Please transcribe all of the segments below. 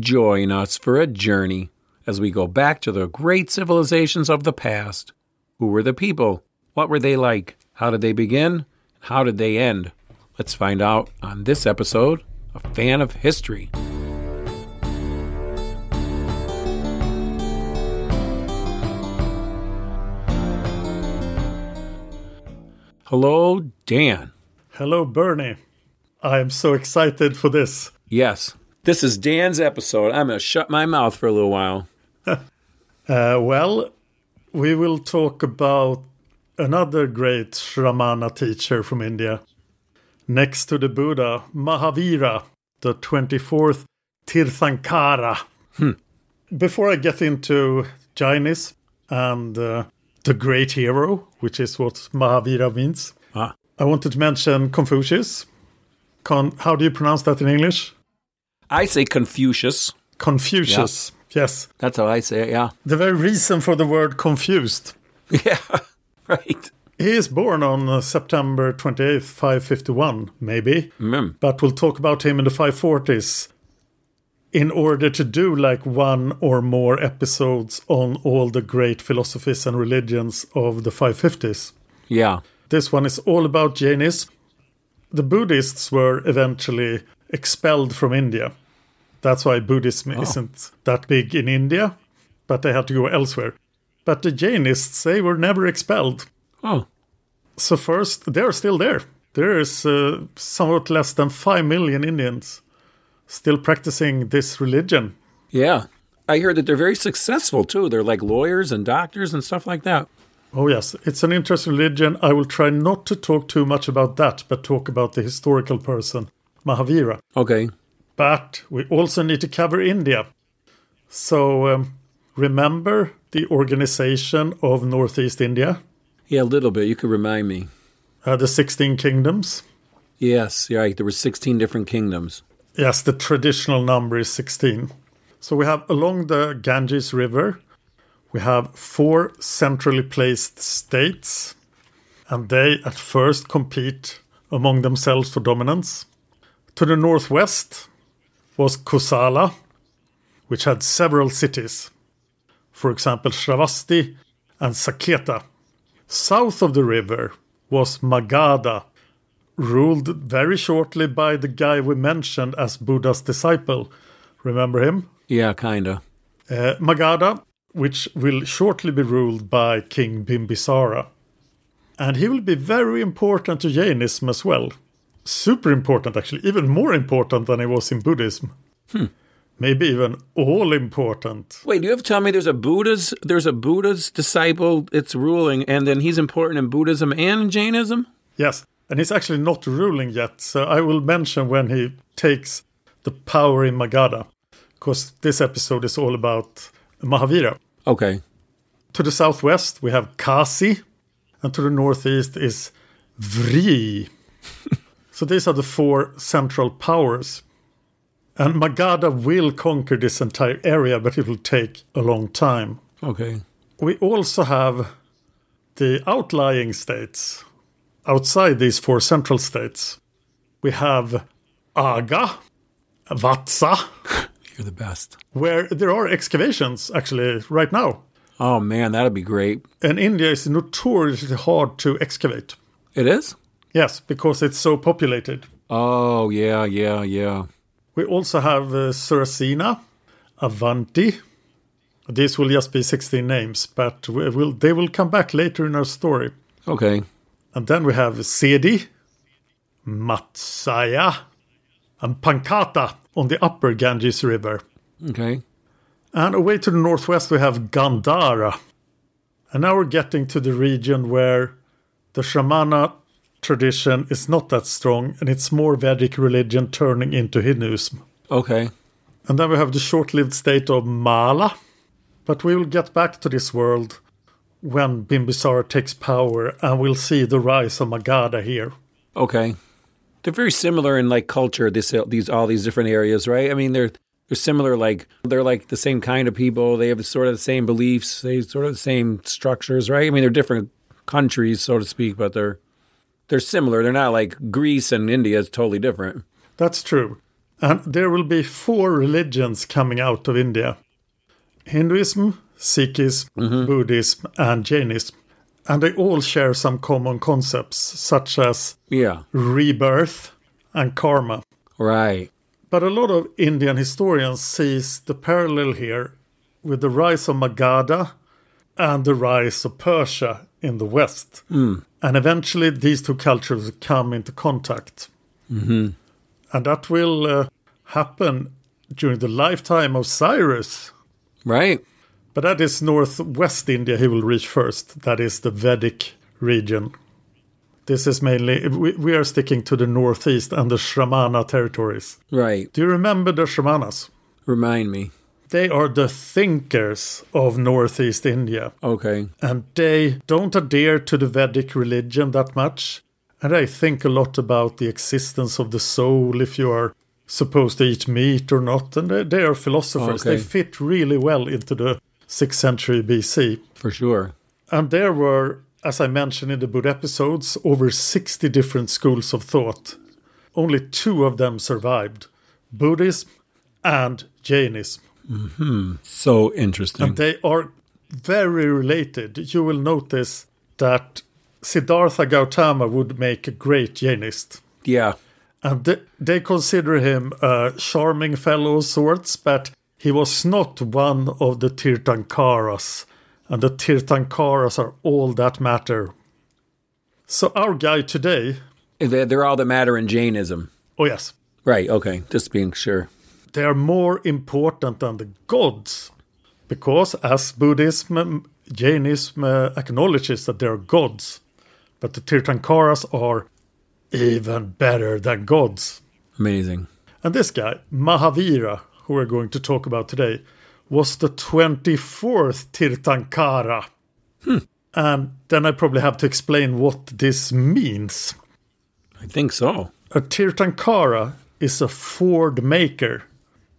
Join us for a journey as we go back to the great civilizations of the past. Who were the people? What were they like? How did they begin? How did they end? Let's find out on this episode of Fan of History. Hello, Dan. Hello, Bernie. I am so excited for this. Yes, this is Dan's episode. I'm going to shut my mouth for a little while. Uh, well, we will talk about another great Shramana teacher from India. Next to the Buddha, Mahavira, the 24th Tirthankara. Hmm. Before I get into Jainism and uh, the great hero, which is what Mahavira means, Ah. I wanted to mention Confucius. Con- how do you pronounce that in English? I say Confucius. Confucius. Yes. That's how I say it, yeah. The very reason for the word confused. Yeah, right. He is born on uh, September 28th, 551, maybe. Mm. But we'll talk about him in the 540s in order to do like one or more episodes on all the great philosophies and religions of the 550s. Yeah. This one is all about Jainism. The Buddhists were eventually expelled from India. That's why Buddhism isn't that big in India, but they had to go elsewhere. But the Jainists, they were never expelled. Oh, So first, they're still there. There is uh, somewhat less than 5 million Indians still practicing this religion. yeah. I heard that they're very successful too. They're like lawyers and doctors and stuff like that. Oh, yes, it's an interesting religion. I will try not to talk too much about that, but talk about the historical person, Mahavira. Okay. But we also need to cover India. So um, remember the organization of Northeast India, Yeah, a little bit. You could remind me. uh, the 16 kingdoms. Yes, right. There were 16 different kingdoms. Yes, the traditional number is 16. So we have along the Ganges River, we have four centrally placed states, and they at first compete among themselves for dominance. To the northwest was Kosala, which had several cities, for example, Shravasti and Saketa. South of the river was Magadha, ruled very shortly by the guy we mentioned as Buddha's disciple. Remember him? Yeah, kinda. Uh, Magadha, which will shortly be ruled by King Bimbisara. And he will be very important to Jainism as well. Super important, actually, even more important than it was in Buddhism. Hmm. Maybe even all important. Wait, you have to tell me there's a Buddha's there's a Buddha's disciple it's ruling and then he's important in Buddhism and Jainism? Yes, and he's actually not ruling yet, so I will mention when he takes the power in Magadha, because this episode is all about Mahavira. Okay. To the southwest, we have Kasi, and to the northeast is Vri. So these are the four central powers. And Magadha will conquer this entire area, but it will take a long time. Okay. We also have the outlying states outside these four central states. We have Aga, Vatsa, You're the best. where there are excavations actually right now. Oh man, that'd be great. And India is notoriously hard to excavate. It is? Yes, because it's so populated. Oh yeah, yeah, yeah. We also have uh, Surasena, Avanti. These will just be 16 names, but we will, they will come back later in our story. Okay. And then we have Sedi, Matsaya, and Pankata on the upper Ganges River. Okay. And away to the northwest, we have Gandhara. And now we're getting to the region where the Shramana tradition is not that strong, and it's more Vedic religion turning into Hinduism. Okay. And then we have the short lived state of Mala. But we will get back to this world when Bimbisara takes power, and we'll see the rise of Magadha here. Okay. They're very similar in like culture. This uh, these all these different areas, right? I mean, they're they're similar. Like they're like the same kind of people. They have sort of the same beliefs. They sort of the same structures, right? I mean, they're different countries, so to speak, but they're they're similar. They're not like Greece and India is totally different. That's true. And there will be four religions coming out of India Hinduism, Sikhism, mm-hmm. Buddhism, and Jainism. And they all share some common concepts, such as Yeah. rebirth and karma. Right. But a lot of Indian historians sees the parallel here with the rise of Magadha and the rise of Persia in the west. And eventually these two cultures come into contact. And that will uh, happen during the lifetime of Cyrus. Right. But that is northwest India he will reach first. That is the Vedic region. This is mainly, we, we are sticking to the northeast and the Shramana territories. Right. Do you remember the Shramanas? Remind me. They are the thinkers of northeast India. Okay. And they don't adhere to the Vedic religion that much. And they think a lot about the existence of the soul, if you are supposed to eat meat or not. And they, they are philosophers. Okay. They fit really well into the 6th century BC. For sure. And there were, as I mentioned in the Buddha episodes, over 60 different schools of thought. Only two of them survived Buddhism and Jainism. So interesting. And they are very related. You will notice that Siddhartha Gautama would make a great Jainist. yeah. And they, they consider him a charming fellow of sorts, but he was not one of the Tirthankaras. And the Tirthankaras are all that matter. So our guy today, they're all that matter in Jainism. oh yes, Right. Okay. Just being sure. They are more important than the gods. Because as Buddhism, Jainism uh, acknowledges that they are gods, but the Tirthankaras are even better than gods. Amazing. And this guy, Mahavira, who we're going to talk about today, was the 24th Tirthankara. And then I probably have to explain what this means. I think so. A Tirthankara is a ford maker.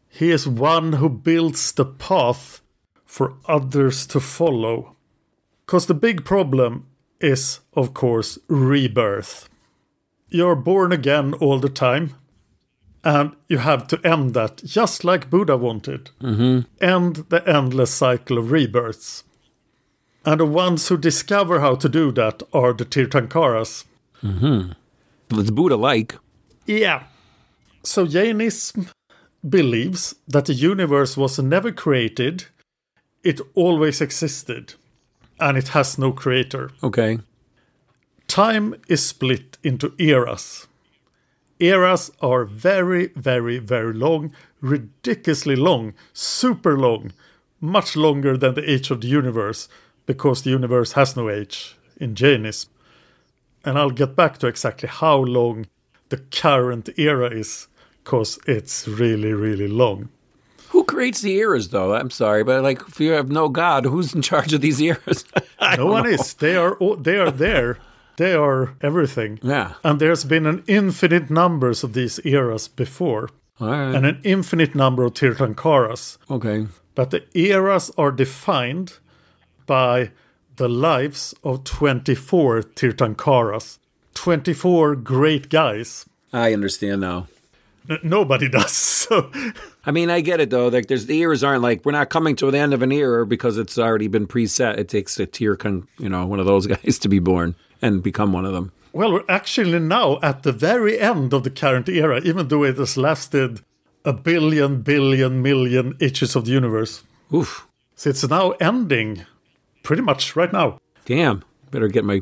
He is one who builds the path for others to follow. Because the big problem is, of course, rebirth. You're born again all the time, and you have to end that, just like Buddha wanted. Mm-hmm. End the endless cycle of rebirths. And the ones who discover how to do that are the Tirthankaras. Mm-hmm. It's Buddha like. Yeah. So Jainism believes that the universe was never created, it always existed, and it has no creator. Okay. Time is split into eras. Eras are very, very, very long, ridiculously long, super long, much longer than the age of the universe, because the universe has no age in Jainism. And I'll get back to exactly how long the current era is, because it's really, really long. Who creates the eras, though? I'm sorry, but like, if you have no God, who's in charge of these eras? No one know. is. They are they are there They are everything. Yeah. And there's been an infinite numbers of these eras before, right. and an infinite number of Tirthankaras. okay. But the eras are defined by the lives of 24 Tirthankaras. 24 great guys. I understand now. N- nobody does. So, I mean, I get it though. Like, there's the eras aren't like we're not coming to the end of an era because it's already been preset. It takes a tier, con, you know, one of those guys to be born and become one of them. well, we're actually now at the very end of the current era, even though it has lasted a billion, billion, million ages of the universe. Oof. So it's now ending pretty much right now. Damn. Better get my.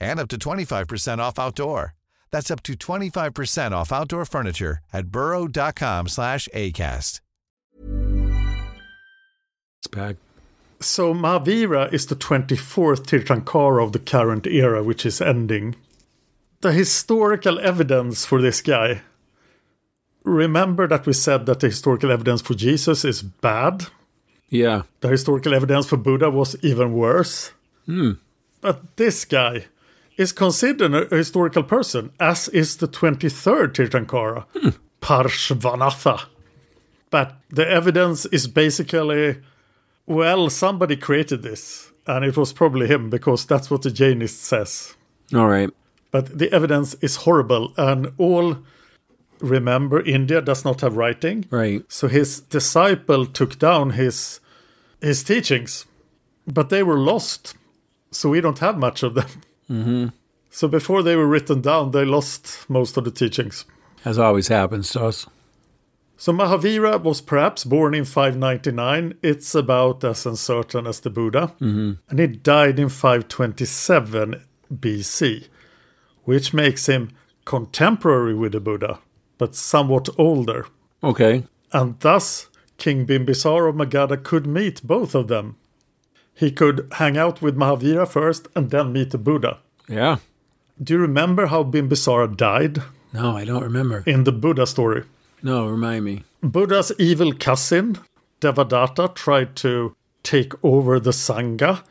and up to 25% off outdoor. That's up to 25% off outdoor furniture at burrow.com slash ACAST. It's back. So Mahavira is the 24th Tirthankara of the current era, which is ending. The historical evidence for this guy. Remember that we said that the historical evidence for Jesus is bad? Yeah. The historical evidence for Buddha was even worse. Hmm. But this guy is considered a historical person, as is the 23rd Tirthankara, Parshvanatha. But the evidence is basically well, somebody created this, and it was probably him because that's what the Jainist says. All right. But the evidence is horrible, and all remember India does not have writing. Right. So his disciple took down his his teachings, but they were lost. So we don't have much of them. Mm-hmm. So before they were written down, they lost most of the teachings. As always happens to us. So Mahavira was perhaps born in 599. It's about as uncertain as the Buddha. Mm-hmm. And he died in 527 BC, which makes him contemporary with the Buddha, but somewhat older. Okay. And thus, King Bimbisara of Magadha could meet both of them. He could hang out with Mahavira first and then meet the Buddha. Yeah. Do you remember how Bimbisara died No, I don't remember. in the Buddha story? No, remind me. Buddha's evil cousin, Devadatta, tried to take over the Sangha,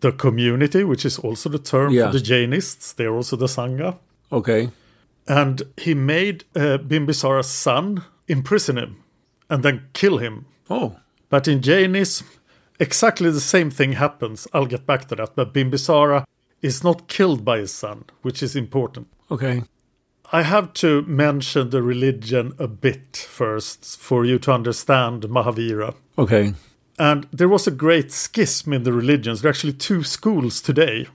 the community, which is also the term Yeah. for the Jainists. They're also the Sangha. Okay. And he made uh, Bimbisara's son imprison him and then kill him. Oh. But in Jainism, exactly the same thing happens. I'll get back to that. But Bimbisara is not killed by his son, which is important. Okay. I have to mention the religion a bit first for you to understand Mahavira. Okay. And there was a great schism in the religions. There are actually two schools today.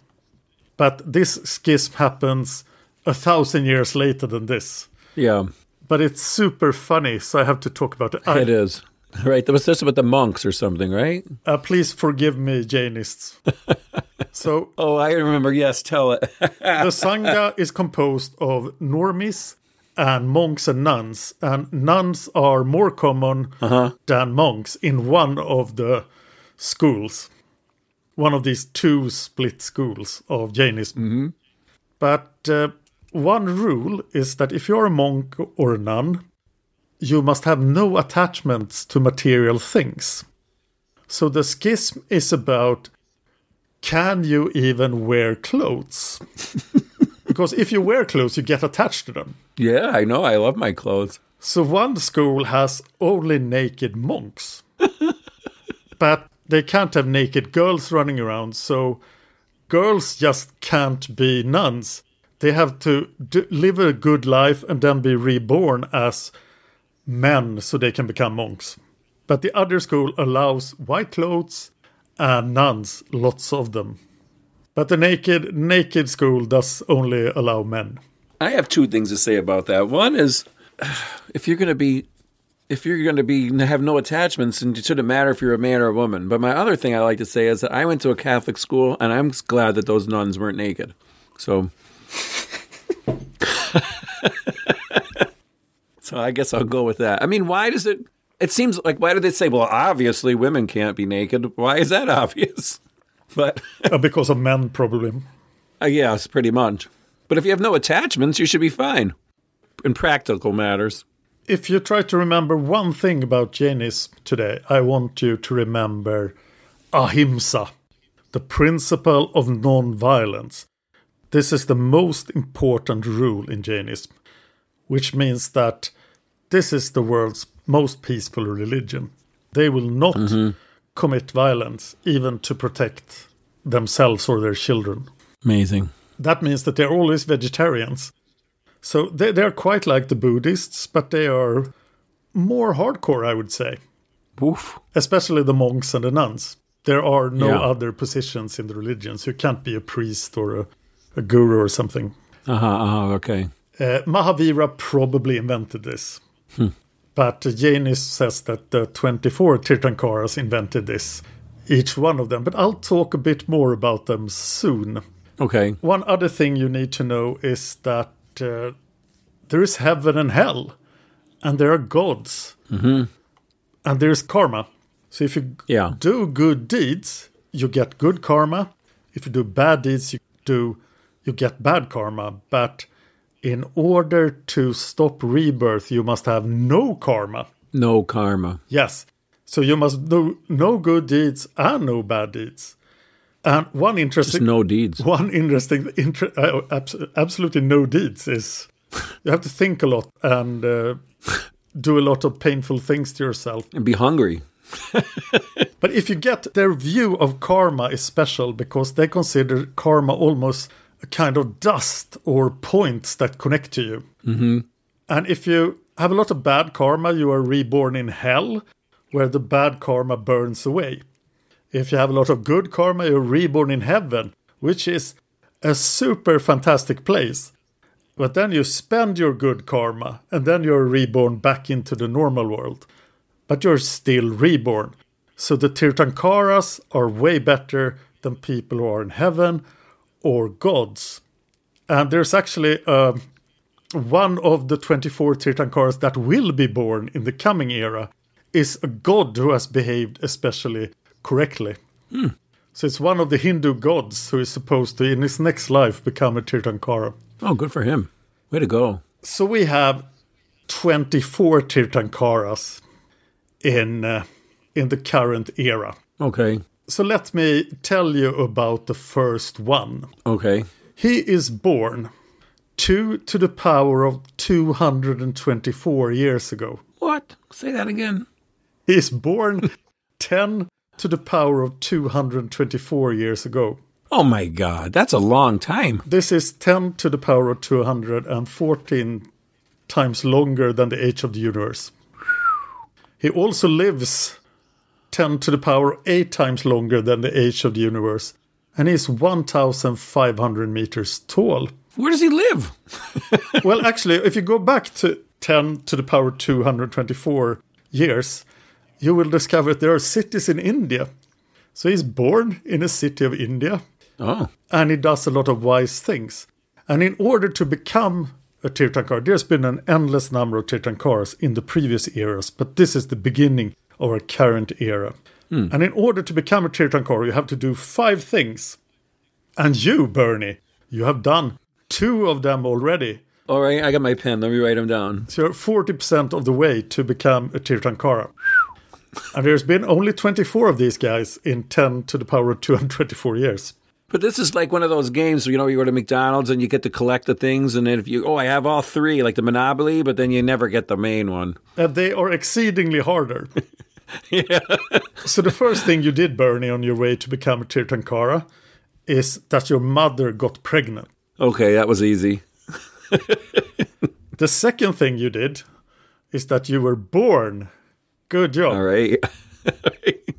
But this schism happens a thousand years later than this. Yeah. But it's super funny, so I have to talk about it. I- It is. Right. That was this about the monks or something, right? uh, please forgive me, Jainists. so Oh, I remember. Yes, tell it. the Sangha is composed of normies and monks and nuns. And nuns are more common than monks in one of the schools. One of these two split schools of Jainism. But uh, one rule is that if you're a monk or a nun, you must have no attachments to material things. So the schism is about can you even wear clothes? because if you wear clothes, you get attached to them. Yeah, I know. I love my clothes. So one school has only naked monks. but they can't have naked girls running around, so girls just can't be nuns. They have to do, live a good life and then be reborn as men so they can become monks. But the other school allows white clothes and nuns, lots of them. But the naked naked school does only allow men. I have two things to say about that. One is if you're going to be if you're going to be have no attachments and it shouldn't matter if you're a man or a woman. But my other thing I like to say is that I went to a Catholic school and I'm glad that those nuns weren't naked. So So I guess I'll go with that. I mean, why does it it seems like why do they say well obviously women can't be naked? Why is that obvious? But Uh, because of men, probably. uh, yes, pretty much. But if you have no attachments, you should be fine in practical matters. If you try to remember one thing about Jainism today, I want you to remember ahimsa, the principle of non-violence. This is the most important rule in Jainism, which means that this is the world's most peaceful religion. They will not commit violence even to protect themselves or their children. Amazing. That means that they're always vegetarians. So they, they're quite like the Buddhists, but they are more hardcore, I would say, Woof. especially the monks and the nuns. There are no Yeah. other positions in the religions. You can't be a priest or a, a guru or something. Uh huh. Uh-huh, okay. Uh, Mahavira probably invented this. But Jainism says that the 24 Tirthankaras invented this, each one of them. But I'll talk a bit more about them soon. Okay. One other thing you need to know is that uh, there is heaven and hell, and there are gods, mm-hmm. and there's karma. So if you Yeah. do good deeds, you get good karma. If you do bad deeds, you do you get bad karma. But in order to stop rebirth, you must have no karma. No karma. Yes. So you must do no good deeds and no bad deeds. And one interesting. Just no deeds. one interesting, inter- uh, abs- absolutely no deeds is you have to think a lot and uh, do a lot of painful things to yourself. And be hungry. But if you get their view of karma is special because they consider karma almost kind of dust or points that connect to you. Mm-hmm. And if you have a lot of bad karma, you are reborn in hell, where the bad karma burns away. If you have a lot of good karma, you're reborn in heaven, which is a super fantastic place. But then you spend your good karma, and then you're reborn back into the normal world. But you're still reborn. So the Tirthankaras are way better than people who are in heaven or gods. And there's actually uh, one of the 24 Tirthankaras that will be born in the coming era is a god who has behaved especially correctly. So it's one of the Hindu gods who is supposed to, in his next life, become a Tirthankara. Oh, good for him. Way to go. So we have 24 Tirthankaras in, uh, in the current era. Okay. So let me tell you about the first one. Okay. He is born 2 to the power of 224 years ago. What? Say that again. He is born 10 to the power of 224 years ago. Oh my God. That's a long time. This is 10 to the power of 214 times longer than the age of the universe. He also lives 10 to the power 8 times longer than the age of the universe. And he's 1,500 meters tall. Where does he live? well, actually, if you go back to 10 to the power 224 years, you will discover there are cities in India. So he's born in a city of India Oh. and he does a lot of wise things. And in order to become a Tirthankar, there's been an endless number of Tirthankaras in the previous eras, but this is the beginning of our current era. Hmm. And in order to become a Tirthankar, you have to do five things. And you, Bernie, you have done two of them already. Oh, all right, I got my pen. Let me write them down. So you're 40% of the way to become a Tirthankara. and there's been only 24 of these guys in 10 to the power of 224 years. But this is like one of those games, where you know, you go to McDonald's and you get to collect the things, and then if you, oh, I have all three, like the Monopoly, but then you never get the main one. And they are exceedingly harder. yeah. so the first thing you did, Bernie, on your way to become a Tirthankara is that your mother got pregnant. Okay, that was easy. The second thing you did is that you were born. Good job. All right.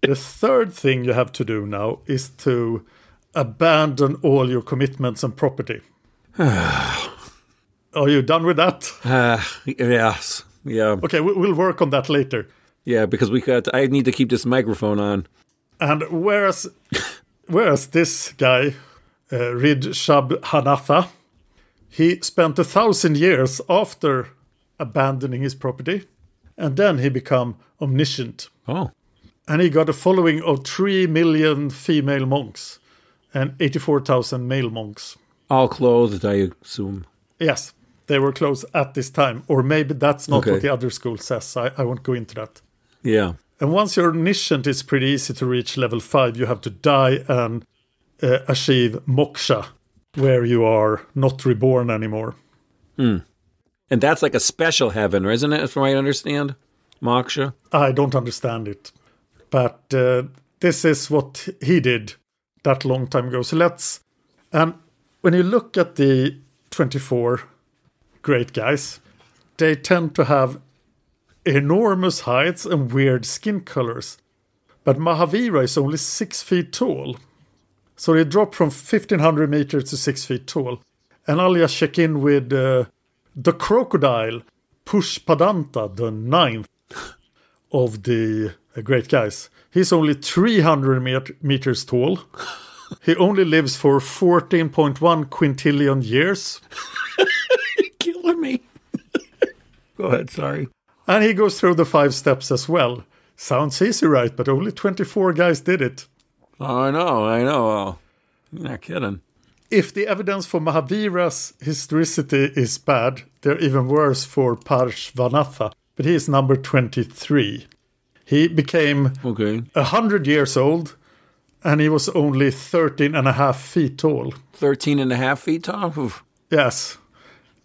The third thing you have to do now is to abandon all your commitments and property. Are you done with that? Uh, yes. Yeah. Okay, we- we'll work on that later. Yeah, because we got, I need to keep this microphone on. And whereas, whereas this guy, uh, Rid Shab Hanatha, he spent a thousand years after abandoning his property, and then he became omniscient. Oh. And he got a following of 3 million female monks and 84,000 male monks. All clothed, I assume. Yes, they were close at this time. Or maybe that's not Okay. what the other school says. I, I won't go into that. Yeah. And once you're omniscient, it's pretty easy to reach level 5. You have to die and uh, achieve moksha, where you are not reborn anymore. And that's like a special heaven, isn't it? From what I understand, moksha. I don't understand it. But uh, this is what he did that long time ago. So let's. And when you look at the 24 great guys, they tend to have enormous heights and weird skin colors. But Mahavira is only six feet tall. So they drop from 1500 meters to six feet tall. And I'll just check in with uh, the crocodile, Pushpadanta, the ninth of the uh, great guys. He's only 300 met- meters tall. He only lives for 14.1 quintillion years. You're Killing me. Go ahead, sorry. And he goes through the five steps as well. Sounds easy, right? But only 24 guys did it. Oh, I know, I know. Oh, you're not kidding. If the evidence for Mahavira's historicity is bad, they're even worse for Parshvanatha. But he is number 23. He became Okay. 100 years old and he was only 13 and a half feet tall. 13 and a half feet tall? Oof. Yes.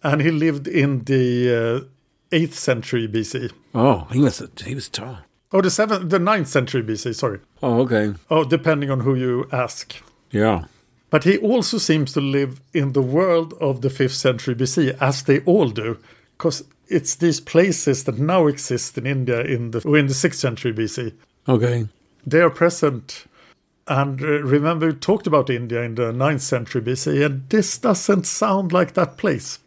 And he lived in the uh, 8th century BC. Oh, he was, he was tall. Oh, the 7th, the 9th century BC, sorry. Oh, okay. Oh, depending on who you ask. Yeah. But he also seems to live in the world of the 5th century BC, as they all do, because it's these places that now exist in India in the, in the 6th century BC. Okay. They are present. And uh, remember, we talked about India in the 9th century BC, and this doesn't sound like that place.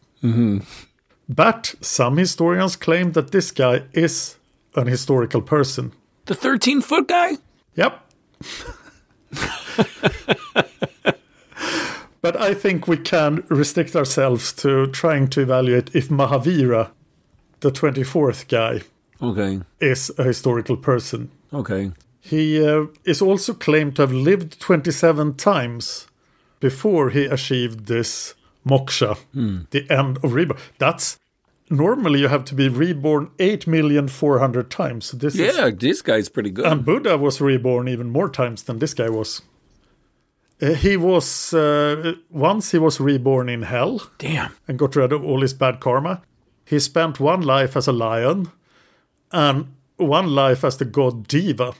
But some historians claim that this guy is an historical person. The 13 foot guy? Yep. but I think we can restrict ourselves to trying to evaluate if Mahavira, the 24th guy, Okay. is a historical person. Okay. He uh, is also claimed to have lived 27 times before he achieved this moksha, the end of rebirth. That's normally you have to be reborn 8,400 times. So this is Yeah, this guy's pretty good. and Buddha was reborn even more times than this guy was. Uh, he was uh, once he was reborn in hell Damn. and got rid of all his bad karma. He spent one life as a lion and one life as the god Diva.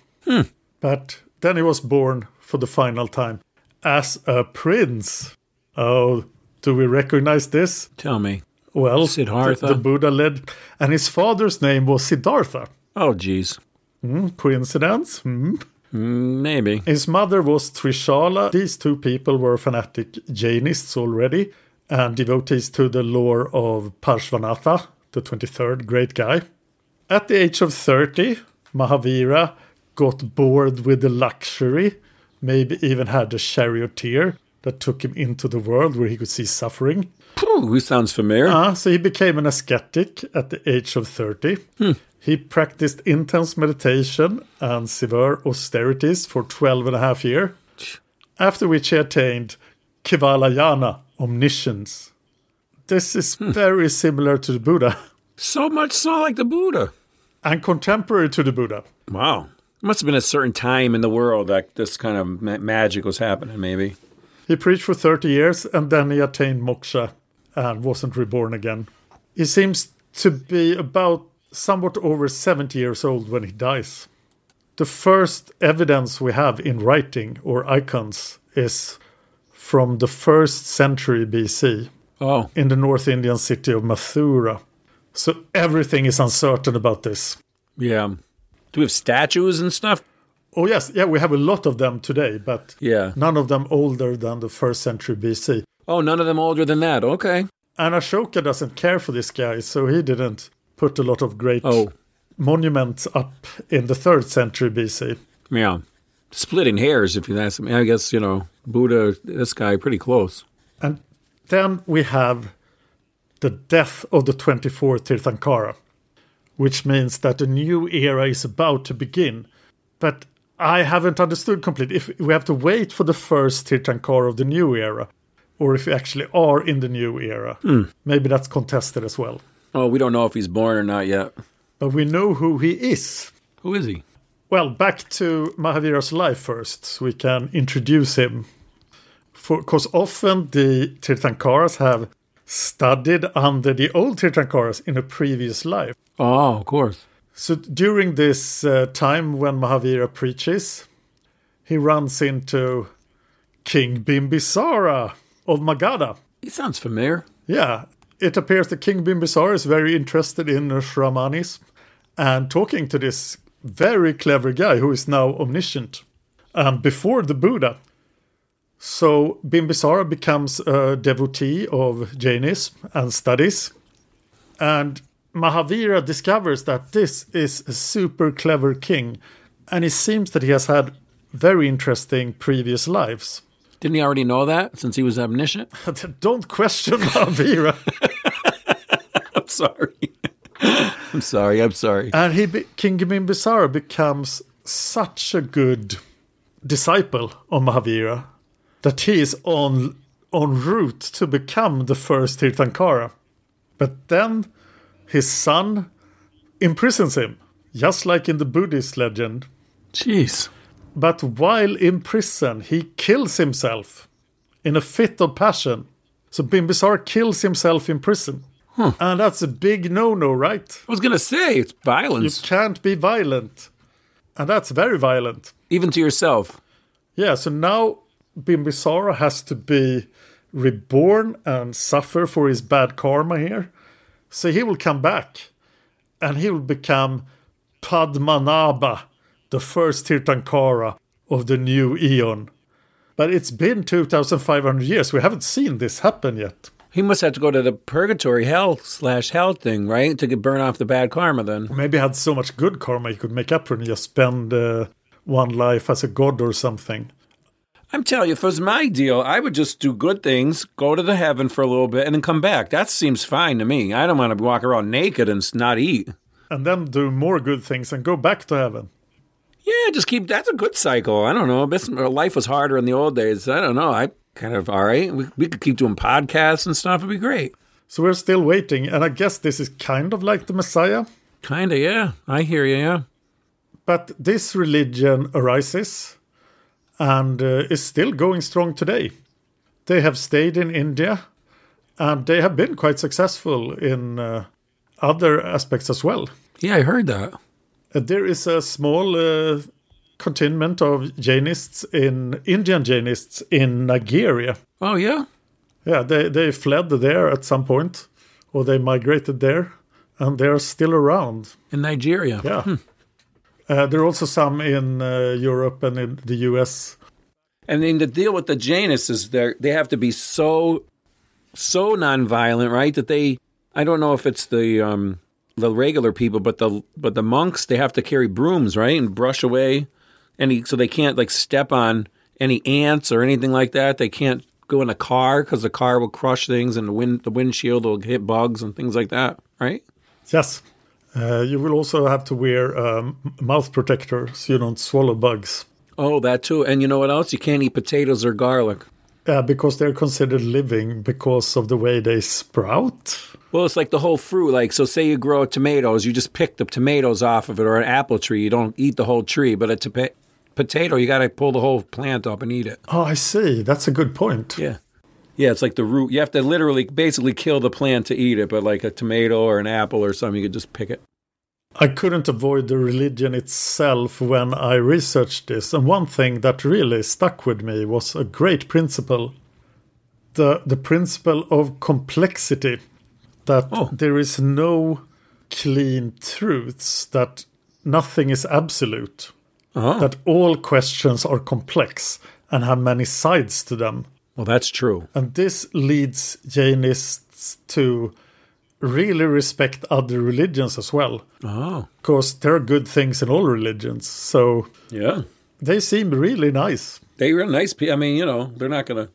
But then he was born for the final time as a prince. Oh, do we recognize this? Tell me. Well, Siddhartha? The, the Buddha led, and his father's name was Siddhartha. Oh, jeez. Coincidence? Hmm. Mm, Maybe. His mother was Trishala. These two people were fanatic Jainists already and devotees to the lore of Parshvanatha, the 23rd great guy. At the age of 30, Mahavira got bored with the luxury, maybe even had a charioteer that took him into the world where he could see suffering. Who sounds familiar? Ah, so he became an ascetic at the age of 30. He practiced intense meditation and severe austerities for 12 and a half years, after which he attained Kevalayana, omniscience. this is very similar to the Buddha So much so like the Buddha. and contemporary to the Buddha. Wow. It Must have been a certain time in the world that this kind of ma- magic was happening, maybe. He preached for 30 years and then he attained moksha and wasn't reborn again. He seems to be about somewhat over 70 years old when he dies. The first evidence we have in writing or icons is from the first century BC Oh, in the North Indian city of Mathura. So everything is uncertain about this. yeah. Do we have statues and stuff? Oh, yes, yeah, we have a lot of them today, but Yeah. none of them older than the first century BC. Oh, none of them older than that. Okay. And Ashoka doesn't care for this guy, so he didn't put a lot of great Oh, monuments up in the third century BC. yeah. Splitting hairs, if you ask me. I guess, you know, Buddha, this guy, pretty close. And then we have the death of the 24th Tirthankara, which means that a new era is about to begin. But I haven't understood completely if we have to wait for the first Tirthankara of the new era, or if we actually are in the new era. Hmm. Maybe that's contested as well. Oh, we don't know if he's born or not yet. But we know who he is. Who is he? Well, back to Mahavira's life first, so we can introduce him. Because often the Tirthankaras have studied under the old Tirthankaras in a previous life. Oh, of course. So during this uh, time when Mahavira preaches, he runs into King Bimbisara of Magadha. He sounds familiar. Yeah, it appears that King Bimbisara is very interested in Shramani's and talking to this very clever guy who is now omniscient and before the Buddha. So Bimbisara becomes a devotee of Jainism and studies. And Mahavira discovers that this is a super clever king. And it seems that he has had very interesting previous lives. Didn't he already know that since he was omniscient? Don't question Mahavira. I'm sorry. I'm sorry. I'm sorry. And he, be, King Bimbisara becomes such a good disciple of Mahavira that he is on en route to become the first Tirthankara. But then his son imprisons him, just like in the Buddhist legend. Jeez. But while in prison, he kills himself in a fit of passion. So Bimbisara kills himself in prison. And that's a big no no, right? I was going to say, it's violence. You can't be violent. And that's very violent. Even to yourself. Yeah, so now Bimbisara has to be reborn and suffer for his bad karma here. So he will come back and he will become Padmanabha, the first Tirthankara of the new Eon. But it's been 2,500 years. We haven't seen this happen yet. He must have to go to the purgatory hell slash hell thing, right? To get burn off the bad karma then. Maybe he had so much good karma he could make up for and just spend uh, one life as a god or something. I'm telling you, if it was my deal, I would just do good things, go to the heaven for a little bit, and then come back. That seems fine to me. I don't want to walk around naked and not eat. And then do more good things and go back to heaven. Yeah, just keep. That's a good cycle. I don't know. Life was harder in the old days. I don't know. I kind of all right. We, we could keep doing podcasts and stuff. It'd be great. So we're still waiting, and I guess this is kind of like the Messiah. Kinda, yeah. I hear you. Yeah. But this religion arises and uh, is still going strong today. They have stayed in India and they have been quite successful in uh, other aspects as well. Yeah, I heard that. Uh, there is a small uh, contingent of Jainists in Indian Jainists in Nigeria. Oh yeah. Yeah, they, they fled there at some point or they migrated there and they're still around. In Nigeria. Yeah. Uh, there are also some in uh, Europe and in the US. And then the deal with the Jainists is they they have to be so so nonviolent, right? That they I don't know if it's the um the regular people, but the but the monks they have to carry brooms, right, and brush away any so they can't like step on any ants or anything like that. They can't go in a car because the car will crush things and the wind the windshield will hit bugs and things like that, right? Yes. Uh, you will also have to wear um, mouth protector so you don't swallow bugs. Oh, that too. And you know what else? You can't eat potatoes or garlic. Yeah, because they're considered living because of the way they sprout. Well, it's like the whole fruit. Like, so say you grow tomatoes, you just pick the tomatoes off of it, or an apple tree. You don't eat the whole tree, but a to- potato, you got to pull the whole plant up and eat it. Oh, I see. That's a good point. Yeah. Yeah, it's like the root. You have to literally basically kill the plant to eat it, but like a tomato or an apple or something, you could just pick it. I couldn't avoid the religion itself when I researched this, and one thing that really stuck with me was a great principle the, the principle of complexity that Oh. there is no clean truths, that nothing is absolute, Oh, that all questions are complex and have many sides to them. Well, that's true. And this leads Jainists to really respect other religions as well Oh, because there are good things in all religions. So yeah. they seem really nice. They were nice people. I mean, you know, they're not gonna,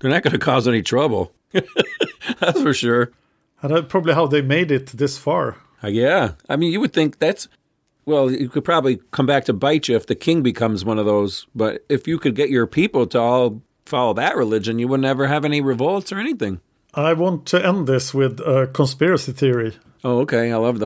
they're not gonna cause any trouble. that's for sure. And that's probably how they made it this far. Uh, yeah, I mean, you would think that's well, you could probably come back to bite you if the king becomes one of those. But if you could get your people to all follow that religion, you would never have any revolts or anything. I want to end this with a conspiracy theory. Oh, okay, I love that.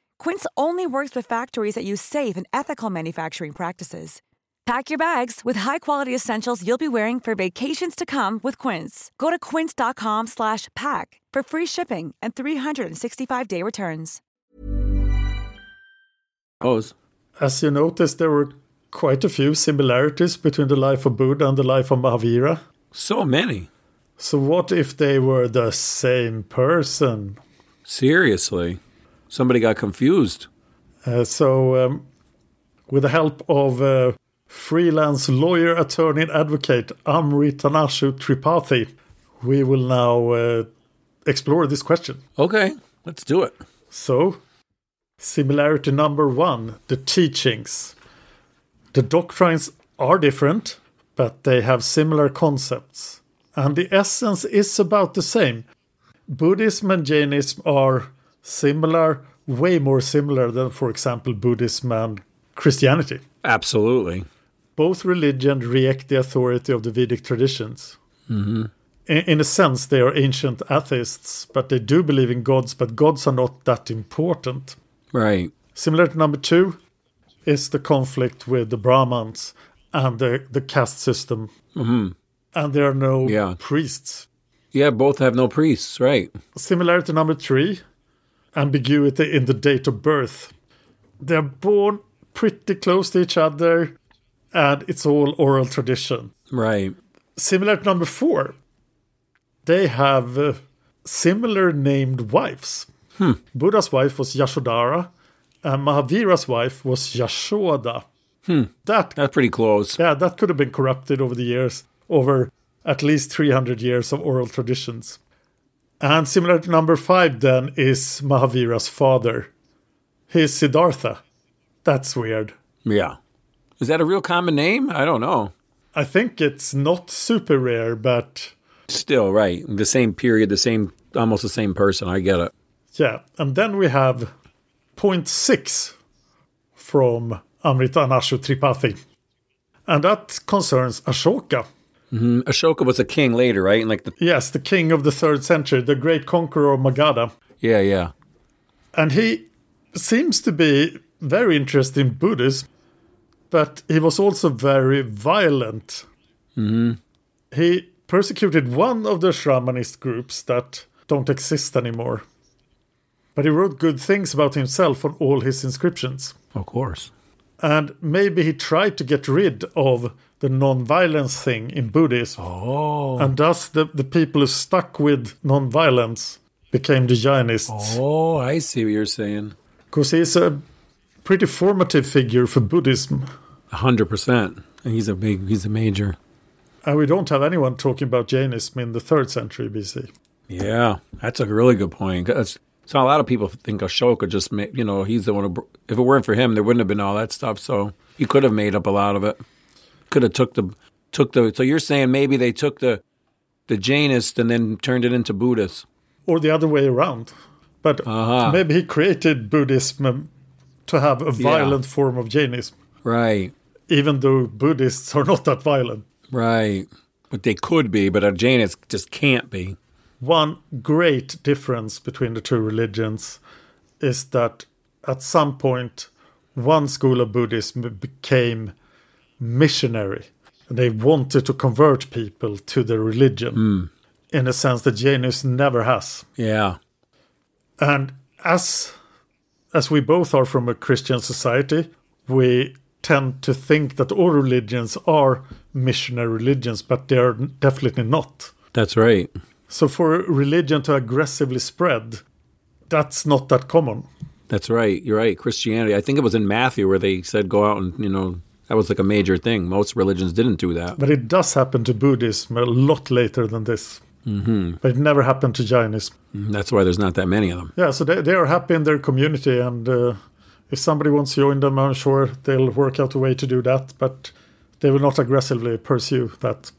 Quince only works with factories that use safe and ethical manufacturing practices. Pack your bags with high-quality essentials you'll be wearing for vacations to come with Quince. Go to quince.com slash pack for free shipping and 365-day returns. Oh, As you noticed, there were quite a few similarities between the life of Buddha and the life of Mahavira. so many. So, what if they were the same person? Seriously, somebody got confused. Uh, so, um, with the help of uh, freelance lawyer, attorney, and advocate Amritanshu Tripathi, we will now uh, explore this question. Okay, let's do it. So, similarity number one the teachings. The doctrines are different, but they have similar concepts. And the essence is about the same. Buddhism and Jainism are similar, way more similar than, for example, Buddhism and Christianity. Absolutely. Both religions reject the authority of the Vedic traditions. In, in a sense, they are ancient atheists, but they do believe in gods, but gods are not that important. Right. Similar to number two is the conflict with the Brahmins and the, the caste system. Mm-hmm. And there are no Yeah. priests. Yeah, both have no priests. Right. Similar to number three, ambiguity in the date of birth. They're born pretty close to each other, and it's all oral tradition. Right. Similar to number four, they have uh, similar named wives. Buddha's wife was Yashodhara, and Mahavira's wife was Yashoda. That That's pretty close. yeah, that could have been corrupted over the years, over at least 300 years of oral traditions. And similar to number five, then, is Mahavira's father. He's Siddhartha. That's weird. Yeah. Is that a real common name? I don't know. I think it's not super rare, but Still, right. The same period, the same, almost the same person. I get it. yeah. And then we have point six from Amritanshu Tripathi. And that concerns Ashoka. Mm, Ashoka was a king later, right? And like the Yes, the king of the third century, the great conqueror of Magadha. yeah, yeah, And he seems to be very interested in Buddhism, but he was also very violent. He persecuted one of the Shramanist groups that don't exist anymore. But he wrote good things about himself on all his inscriptions. of course. And maybe he tried to get rid of the non-violence thing in Buddhism. Oh, And thus the, the people who stuck with non-violence became the Jainists. oh, I see what you're saying. Because he's a pretty formative figure for Buddhism. A hundred percent. He's a big, he's a major. And we don't have anyone talking about Jainism in the third century BC. Yeah, that's a really good point. 'Cause- so a lot of people think Ashoka just, made, you know, he's the one. Who, if it weren't for him, there wouldn't have been all that stuff. So he could have made up a lot of it. Could have took the took the. So you're saying maybe they took the the Jainist and then turned it into Buddhist. Or the other way around. But Uh-huh. maybe he created Buddhism um, to have a violent form of Jainism, Right, even though Buddhists are not that violent. right. But they could be, but a Jainist just can't be. One great difference between the two religions is that at some point, one school of Buddhism became missionary. And they wanted to convert people to their religion hmm. in a sense that Jainism never has. Yeah, And as as we both are from a Christian society, we tend to think that all religions are missionary religions, but they are definitely not. that's right. So for a religion to aggressively spread, that's not that common. That's right. You're right. Christianity. I think it was in Matthew where they said go out and you know that was like a major thing. Most religions didn't do that. But it does happen to Buddhism a lot later than this. Mm-hmm. But it never happened to Jainism. That's why there's not that many of them. Yeah, so they, they are happy in their community, and uh, if somebody wants to join them, I'm sure they'll work out a way to do that, but they will not aggressively pursue that.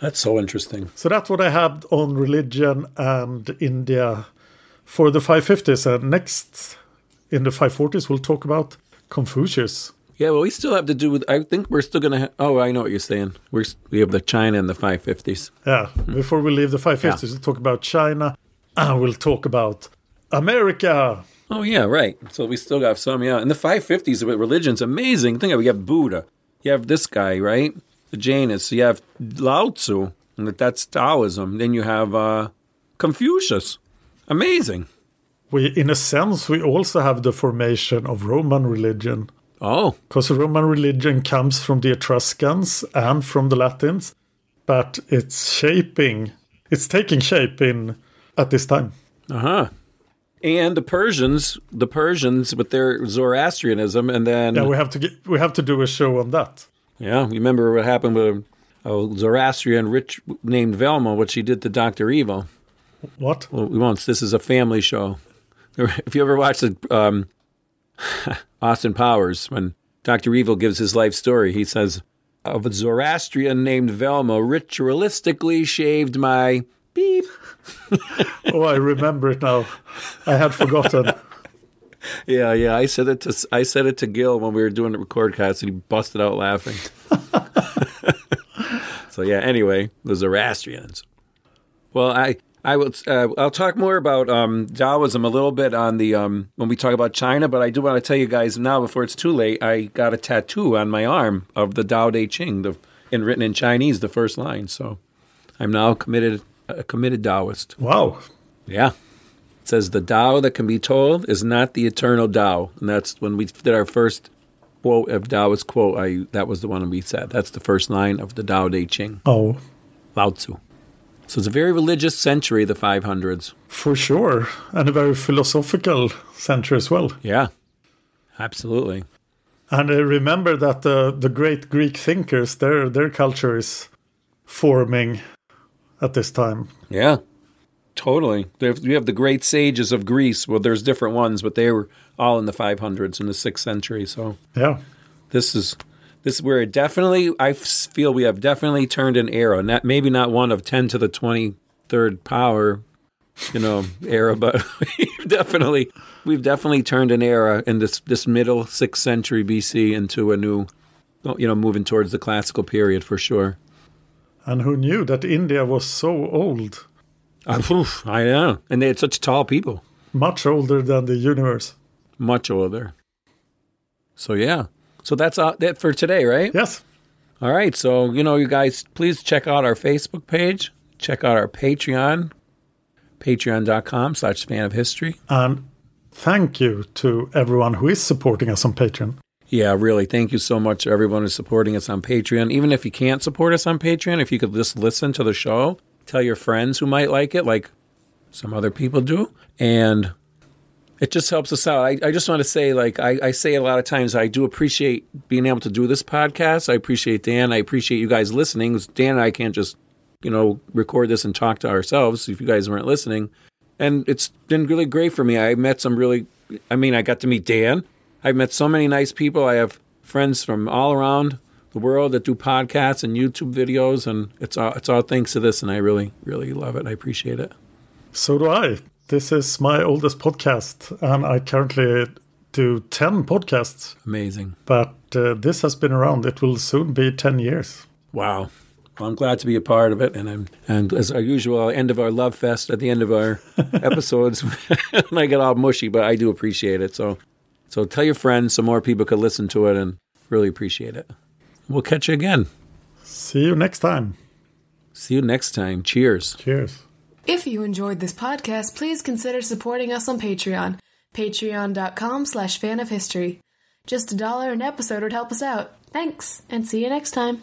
That's so interesting. So that's what I have on religion and India for the 550s. And next, in the 540s, we'll talk about Confucius. Yeah, well, we still have to do with. I think we're still gonna. Ha- oh, I know what you're saying. We're we have the China and the 550s. Yeah, before we leave the 550s, we'll talk about China and we'll talk about America. Oh yeah, right. So we still got some. Yeah, and the 550s with religion's amazing. Think of it. You have Buddha. You have this guy, right? The Jainists. You have Lao Tzu, and that- that's Taoism. Then you have uh, Confucius. Amazing. We, in a sense, we also have the formation of Roman religion. Oh, Because the Roman religion comes from the Etruscans and from the Latins, but it's shaping, it's taking shape in at this time. Uh huh. And the Persians, the Persians with their Zoroastrianism, and then Yeah, we have to get, we have to do a show on that. yeah, you remember what happened with a Zoroastrian rich named Velma, what she did to Doctor Evil. What? Well, we won't. This is a family show. If you ever watched the um, Austin Powers, when Doctor Evil gives his life story, he says of a Zoroastrian named Velma ritualistically shaved my beep. Oh, I remember it now. I had forgotten. Yeah, yeah. I said it to I said it to Gil when we were doing the record cast, and he busted out laughing. so yeah. Anyway, the Zoroastrians. Well, I I will uh, I'll talk more about um, Taoism a little bit on the um, when we talk about China, but I do want to tell you guys now before it's too late. I got a tattoo on my arm of the Tao Te Ching, the in written in Chinese, the first line. So I'm now committed a committed Taoist. Wow. Yeah. It says the Tao that can be told is not the eternal Tao. And that's when we did our first quote of Taoist quote, I that was the one we said. That's the first line of the Tao Te Ching, Oh, Lao Tzu. So it's a very religious century, the 500s. for sure. And a very philosophical century as well. Yeah, absolutely. And uh, remember that the the great Greek thinkers, their their culture is forming at this time. Yeah, totally. You have the great sages of Greece. Well, there's different ones, but they were all in the 500s in the 6th century. So Yeah. this is this it definitely I feel we have definitely turned an era. Not maybe not one of ten to the twenty third power, you know, era, but definitely, we've definitely turned an era in this this middle sixth century BC into a new, you know, moving towards the classical period for sure. And who knew that India was so old? Uh, I know, and they had such tall people. Much older than the universe. Much older. So yeah, so that's uh, that for today, right? Yes. All right. So you know, you guys, please check out our Facebook page. Check out our Patreon, patreon.com slash fan of history. And thank you to everyone who is supporting us on Patreon. Yeah, really. Thank you so much to everyone who's supporting us on Patreon. Even if you can't support us on Patreon, if you could just listen to the show, tell your friends who might like it, like some other people do. And it just helps us out. I, I just want to say, like I, I, say a lot of times, I do appreciate being able to do this podcast. I appreciate Dan. I appreciate you guys listening. Dan and I can't just, you know, record this and talk to ourselves if you guys weren't listening. And it's been really great for me. I met some really, I mean, I got to meet Dan. I've met so many nice people. I have friends from all around the world that do podcasts and YouTube videos, and it's all, it's all thanks to this. And I really, really love it. I appreciate it. So do I. This is my oldest podcast, and I currently do 10 podcasts. Amazing. But uh, this has been around. It will soon be 10 years. Wow. Well, I'm glad to be a part of it, and I'm and as our usual end of our love fest at the end of our episodes, and I get all mushy, but I do appreciate it. So, so tell your friends so more people could listen to it, and really appreciate it. We'll catch you again. See you next time. See you next time. Cheers. Cheers. If you enjoyed this podcast, please consider supporting us on Patreon. Patreon.com slash fan of history. Just a dollar an episode would help us out. Thanks, and see you next time.